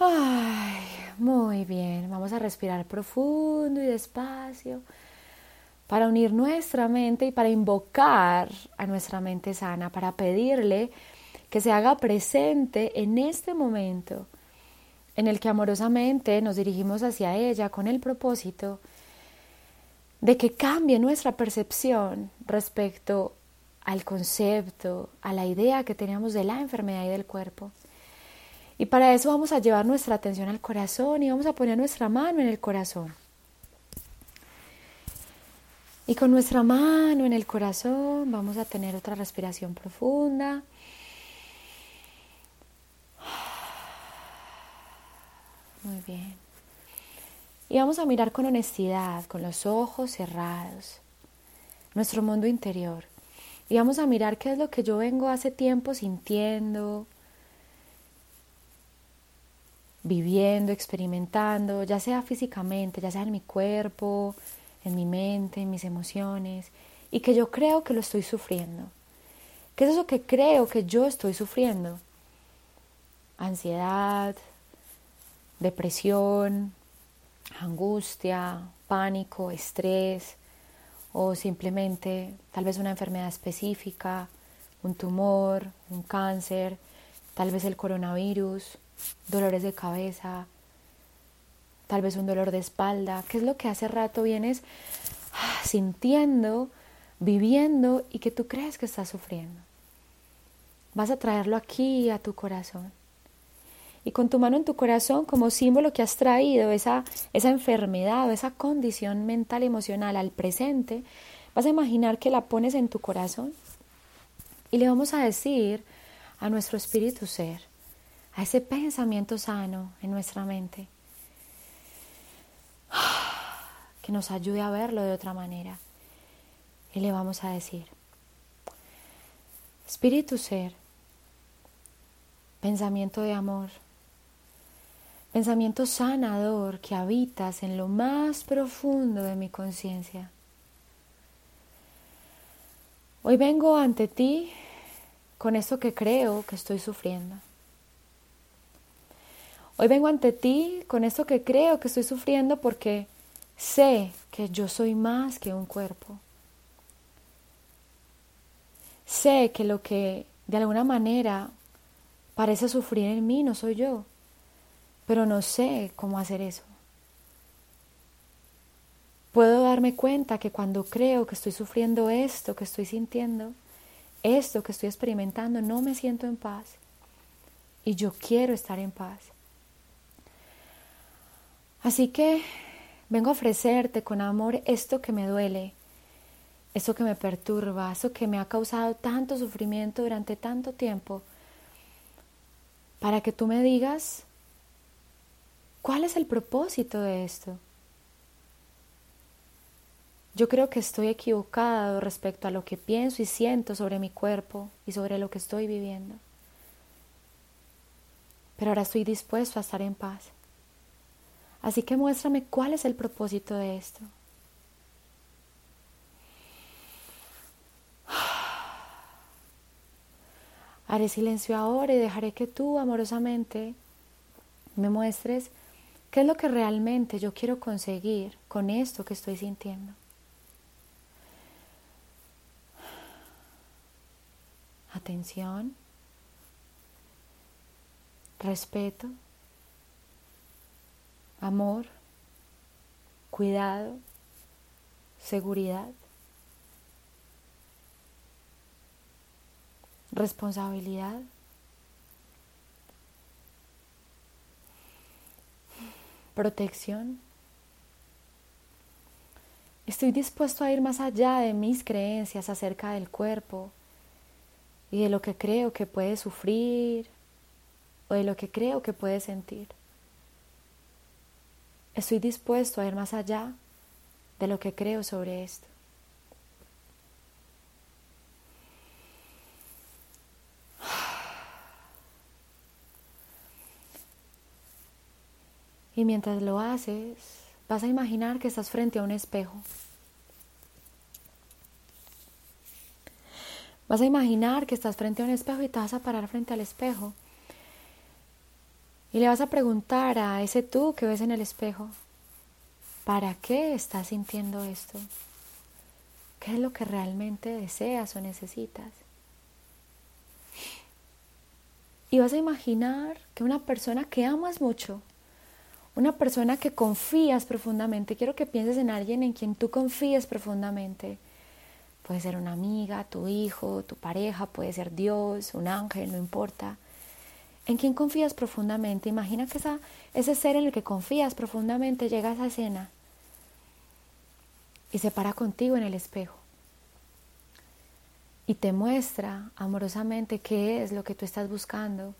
Ay, muy bien. Vamos a respirar profundo y despacio para unir nuestra mente y para invocar a nuestra mente sana, para pedirle que se haga presente en este momento en el que amorosamente nos dirigimos hacia ella con el propósito de que cambie nuestra percepción respecto al concepto, a la idea que teníamos de la enfermedad y del cuerpo. Y para eso vamos a llevar nuestra atención al corazón y vamos a poner nuestra mano en el corazón. Y con nuestra mano en el corazón vamos a tener otra respiración profunda. Muy bien. Y vamos a mirar con honestidad, con los ojos cerrados, nuestro mundo interior. Y vamos a mirar qué es lo que yo vengo hace tiempo sintiendo, viviendo, experimentando, ya sea físicamente, ya sea en mi cuerpo, en mi mente, en mis emociones, y que yo creo que lo estoy sufriendo. ¿Qué es eso que creo que yo estoy sufriendo? Ansiedad, depresión, angustia, pánico, estrés o simplemente tal vez una enfermedad específica, un tumor, un cáncer, tal vez el coronavirus, dolores de cabeza, tal vez un dolor de espalda. ¿Qué es lo que hace rato vienes ah, sintiendo, viviendo y que tú crees que estás sufriendo? Vas a traerlo aquí a tu corazón y con tu mano en tu corazón como símbolo que has traído esa, esa enfermedad o esa condición mental emocional al presente, vas a imaginar que la pones en tu corazón y le vamos a decir a nuestro espíritu ser, a ese pensamiento sano en nuestra mente, que nos ayude a verlo de otra manera. Y le vamos a decir, espíritu ser, pensamiento de amor, pensamiento sanador que habitas en lo más profundo de mi conciencia. Hoy vengo ante ti con esto que creo que estoy sufriendo. Hoy vengo ante ti con esto que creo que estoy sufriendo porque sé que yo soy más que un cuerpo. Sé que lo que de alguna manera parece sufrir en mí no soy yo pero no sé cómo hacer eso. Puedo darme cuenta que cuando creo que estoy sufriendo esto que estoy sintiendo, esto que estoy experimentando, no me siento en paz. Y yo quiero estar en paz. Así que vengo a ofrecerte con amor esto que me duele, esto que me perturba, eso que me ha causado tanto sufrimiento durante tanto tiempo, para que tú me digas ¿Cuál es el propósito de esto? Yo creo que estoy equivocado respecto a lo que pienso y siento sobre mi cuerpo y sobre lo que estoy viviendo. Pero ahora estoy dispuesto a estar en paz. Así que muéstrame cuál es el propósito de esto. Haré silencio ahora y dejaré que tú amorosamente me muestres ¿Qué es lo que realmente yo quiero conseguir con esto que estoy sintiendo? Atención, respeto, amor, cuidado, seguridad, responsabilidad. protección. Estoy dispuesto a ir más allá de mis creencias acerca del cuerpo y de lo que creo que puede sufrir o de lo que creo que puedes sentir. Estoy dispuesto a ir más allá de lo que creo sobre esto. Y mientras lo haces, vas a imaginar que estás frente a un espejo. Vas a imaginar que estás frente a un espejo y te vas a parar frente al espejo. Y le vas a preguntar a ese tú que ves en el espejo, ¿para qué estás sintiendo esto? ¿Qué es lo que realmente deseas o necesitas? Y vas a imaginar que una persona que amas mucho, una persona que confías profundamente, quiero que pienses en alguien en quien tú confías profundamente. Puede ser una amiga, tu hijo, tu pareja, puede ser Dios, un ángel, no importa. ¿En quién confías profundamente? Imagina que ese ser en el que confías profundamente llega a esa escena y se para contigo en el espejo y te muestra amorosamente qué es lo que tú estás buscando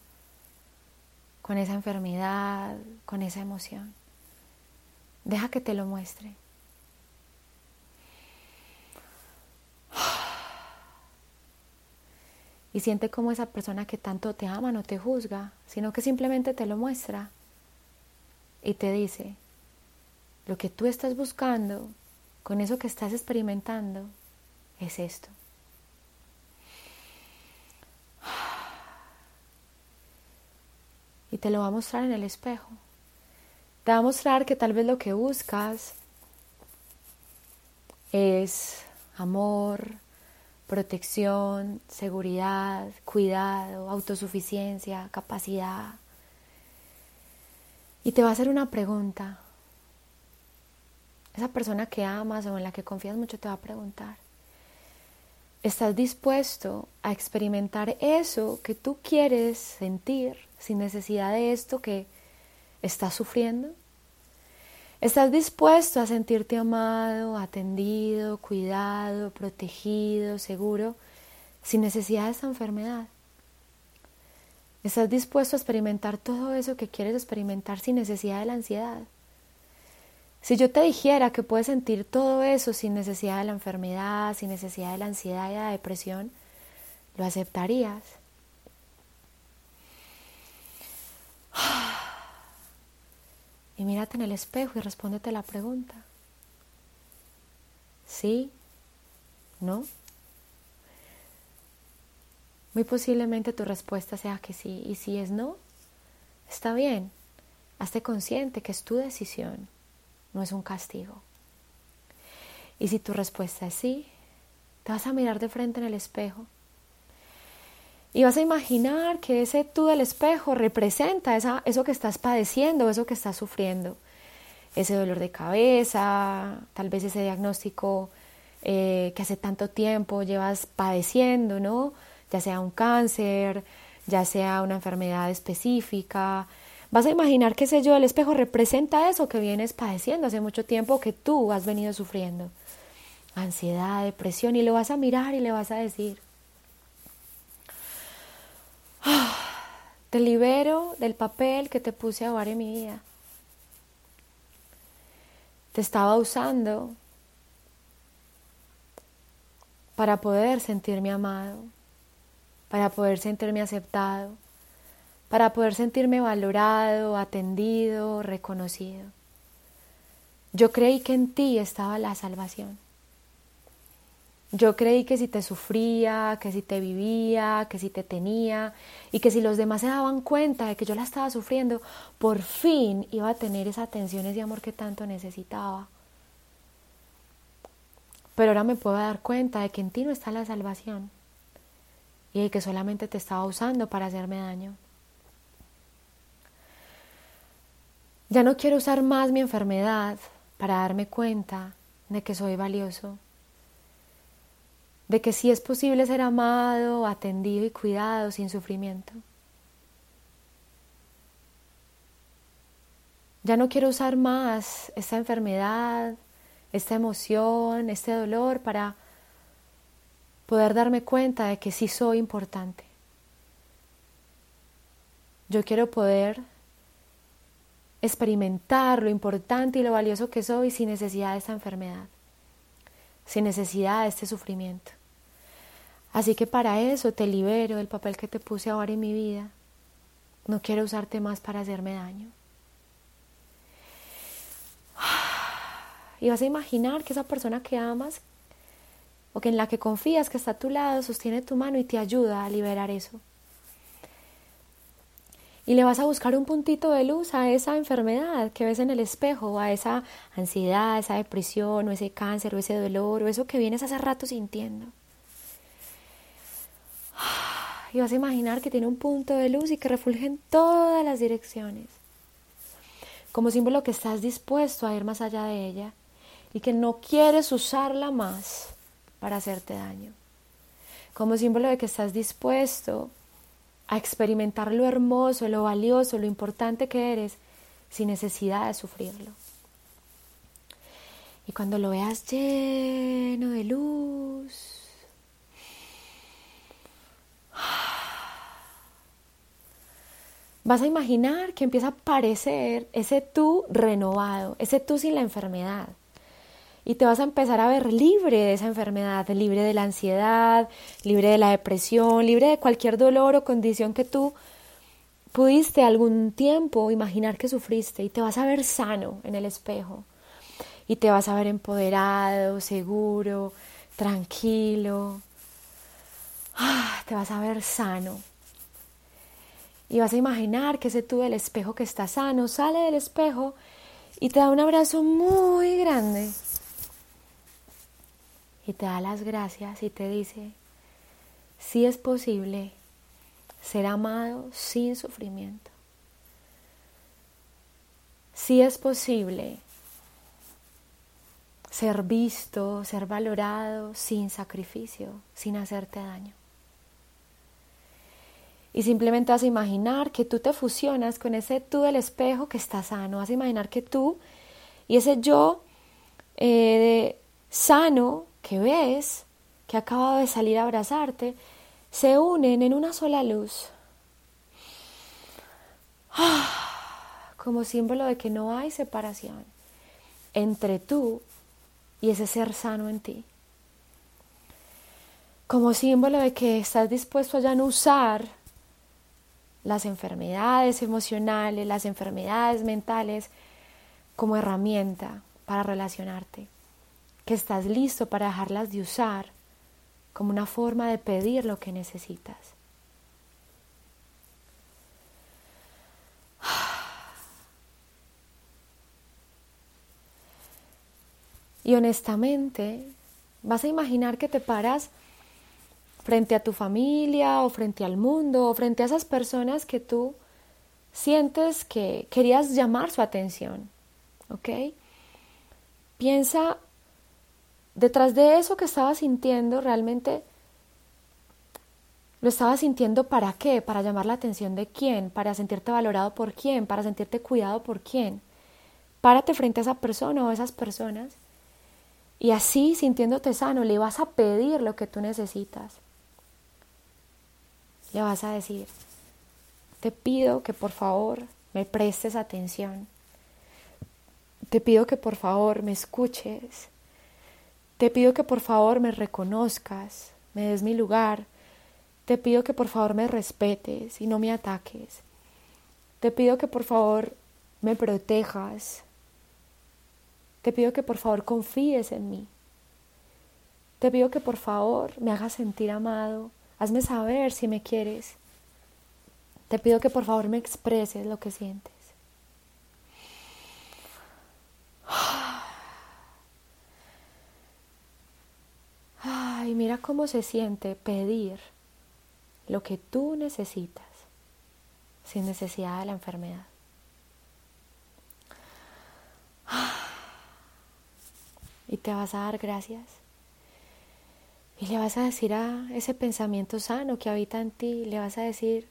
con esa enfermedad, con esa emoción. Deja que te lo muestre. Y siente como esa persona que tanto te ama no te juzga, sino que simplemente te lo muestra y te dice, lo que tú estás buscando con eso que estás experimentando es esto. y te lo va a mostrar en el espejo. Te va a mostrar que tal vez lo que buscas es amor, protección, seguridad, cuidado, autosuficiencia, capacidad. Y te va a hacer una pregunta. Esa persona que amas o en la que confías mucho te va a preguntar, ¿estás dispuesto a experimentar eso que tú quieres sentir sin necesidad de esto que estás sufriendo? ¿Estás dispuesto a sentirte amado, atendido, cuidado, protegido, seguro, sin necesidad de esta enfermedad? ¿Estás dispuesto a experimentar todo eso que quieres experimentar sin necesidad de la ansiedad? Si yo te dijera que puedes sentir todo eso sin necesidad de la enfermedad, sin necesidad de la ansiedad y la depresión, ¿lo aceptarías? Y mírate en el espejo y respóndete la pregunta. ¿Sí? ¿No? Muy posiblemente tu respuesta sea que sí. Y si es no, está bien. Hazte consciente que es tu decisión, no es un castigo. Y si tu respuesta es sí, te vas a mirar de frente en el espejo y vas a imaginar que ese tú del espejo representa esa, eso que estás padeciendo, eso que estás sufriendo. Ese dolor de cabeza, tal vez ese diagnóstico eh, que hace tanto tiempo llevas padeciendo, ¿no? Ya sea un cáncer, ya sea una enfermedad específica. Vas a imaginar que ese yo del espejo representa eso que vienes padeciendo hace mucho tiempo que tú has venido sufriendo. Ansiedad, depresión, y lo vas a mirar y le vas a decir, Te libero del papel que te puse a jugar en mi vida. Te estaba usando para poder sentirme amado, para poder sentirme aceptado, para poder sentirme valorado, atendido, reconocido. Yo creí que en ti estaba la salvación. Yo creí que si te sufría, que si te vivía, que si te tenía y que si los demás se daban cuenta de que yo la estaba sufriendo, por fin iba a tener esa atención, ese amor que tanto necesitaba. Pero ahora me puedo dar cuenta de que en ti no está la salvación y de que solamente te estaba usando para hacerme daño. Ya no quiero usar más mi enfermedad para darme cuenta de que soy valioso de que sí es posible ser amado, atendido y cuidado sin sufrimiento. Ya no quiero usar más esta enfermedad, esta emoción, este dolor para poder darme cuenta de que sí soy importante. Yo quiero poder experimentar lo importante y lo valioso que soy sin necesidad de esta enfermedad, sin necesidad de este sufrimiento. Así que para eso te libero del papel que te puse ahora en mi vida. No quiero usarte más para hacerme daño. Y vas a imaginar que esa persona que amas o que en la que confías que está a tu lado sostiene tu mano y te ayuda a liberar eso. Y le vas a buscar un puntito de luz a esa enfermedad que ves en el espejo, a esa ansiedad, esa depresión, o ese cáncer, o ese dolor, o eso que vienes hace rato sintiendo. Y vas a imaginar que tiene un punto de luz y que refulge en todas las direcciones. Como símbolo que estás dispuesto a ir más allá de ella y que no quieres usarla más para hacerte daño. Como símbolo de que estás dispuesto a experimentar lo hermoso, lo valioso, lo importante que eres sin necesidad de sufrirlo. Y cuando lo veas lleno de luz, vas a imaginar que empieza a aparecer ese tú renovado, ese tú sin la enfermedad, y te vas a empezar a ver libre de esa enfermedad, libre de la ansiedad, libre de la depresión, libre de cualquier dolor o condición que tú pudiste algún tiempo imaginar que sufriste y te vas a ver sano en el espejo. Y te vas a ver empoderado, seguro, tranquilo, ah, te vas a ver sano. Y vas a imaginar que ese tú del espejo que está sano sale del espejo y te da un abrazo muy grande y te da las gracias y te dice, si es posible ser amado sin sufrimiento. Si es posible ser visto, ser valorado sin sacrificio, sin hacerte daño. Y simplemente vas a imaginar que tú te fusionas con ese tú del espejo que está sano. Vas a imaginar que tú y ese yo eh, sano que ves, que ha acabado de salir a abrazarte, se unen en una sola luz. Como símbolo de que no hay separación entre tú y ese ser sano en ti. Como símbolo de que estás dispuesto a ya no usar las enfermedades emocionales, las enfermedades mentales como herramienta para relacionarte que estás listo para dejarlas de usar como una forma de pedir lo que necesitas. Y honestamente, vas a imaginar que te paras frente a tu familia o frente al mundo o frente a esas personas que tú sientes que querías llamar su atención. ¿Ok? Piensa detrás de eso que estaba sintiendo, realmente lo estaba sintiendo para qué, para llamar la atención de quién, para sentirte valorado por quién, para sentirte cuidado por quién. Párate frente a esa persona o esas personas y así, sintiéndote sano, le vas a pedir lo que tú necesitas. Le vas a decir, te pido que por favor me prestes atención. Te pido que por favor me escuches. Te pido que por favor me reconozcas, me des mi lugar. Te pido que por favor me respetes y no me ataques. Te pido que por favor me protejas. Te pido que por favor confíes en mí. Te pido que por favor me hagas sentir amado. Hazme saber si me quieres. Te pido que por favor me expreses lo que sientes. y mira cómo se siente pedir lo que tú necesitas sin necesidad de la enfermedad. Y te vas a dar gracias. Y le vas a decir a ese pensamiento sano que habita en ti, le vas a decir,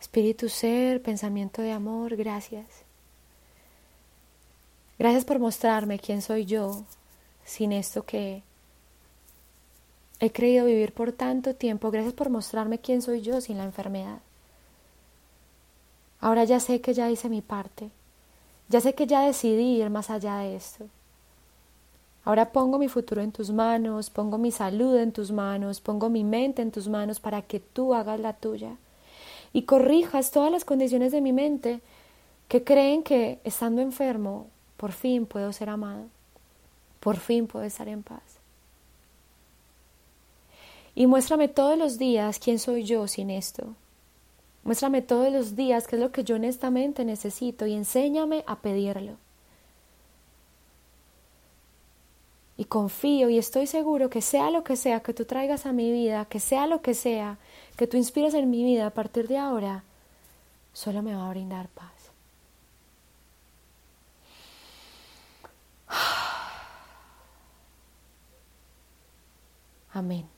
Espíritu Ser, pensamiento de amor, gracias. Gracias por mostrarme quién soy yo sin esto que He creído vivir por tanto tiempo. Gracias por mostrarme quién soy yo sin la enfermedad. Ahora ya sé que ya hice mi parte. Ya sé que ya decidí ir más allá de esto. Ahora pongo mi futuro en tus manos, pongo mi salud en tus manos, pongo mi mente en tus manos para que tú hagas la tuya y corrijas todas las condiciones de mi mente que creen que estando enfermo por fin puedo ser amado, por fin puedo estar en paz. Y muéstrame todos los días quién soy yo sin esto. Muéstrame todos los días qué es lo que yo honestamente necesito y enséñame a pedirlo. Y confío y estoy seguro que sea lo que sea que tú traigas a mi vida, que sea lo que sea que tú inspires en mi vida a partir de ahora, solo me va a brindar paz. Amén.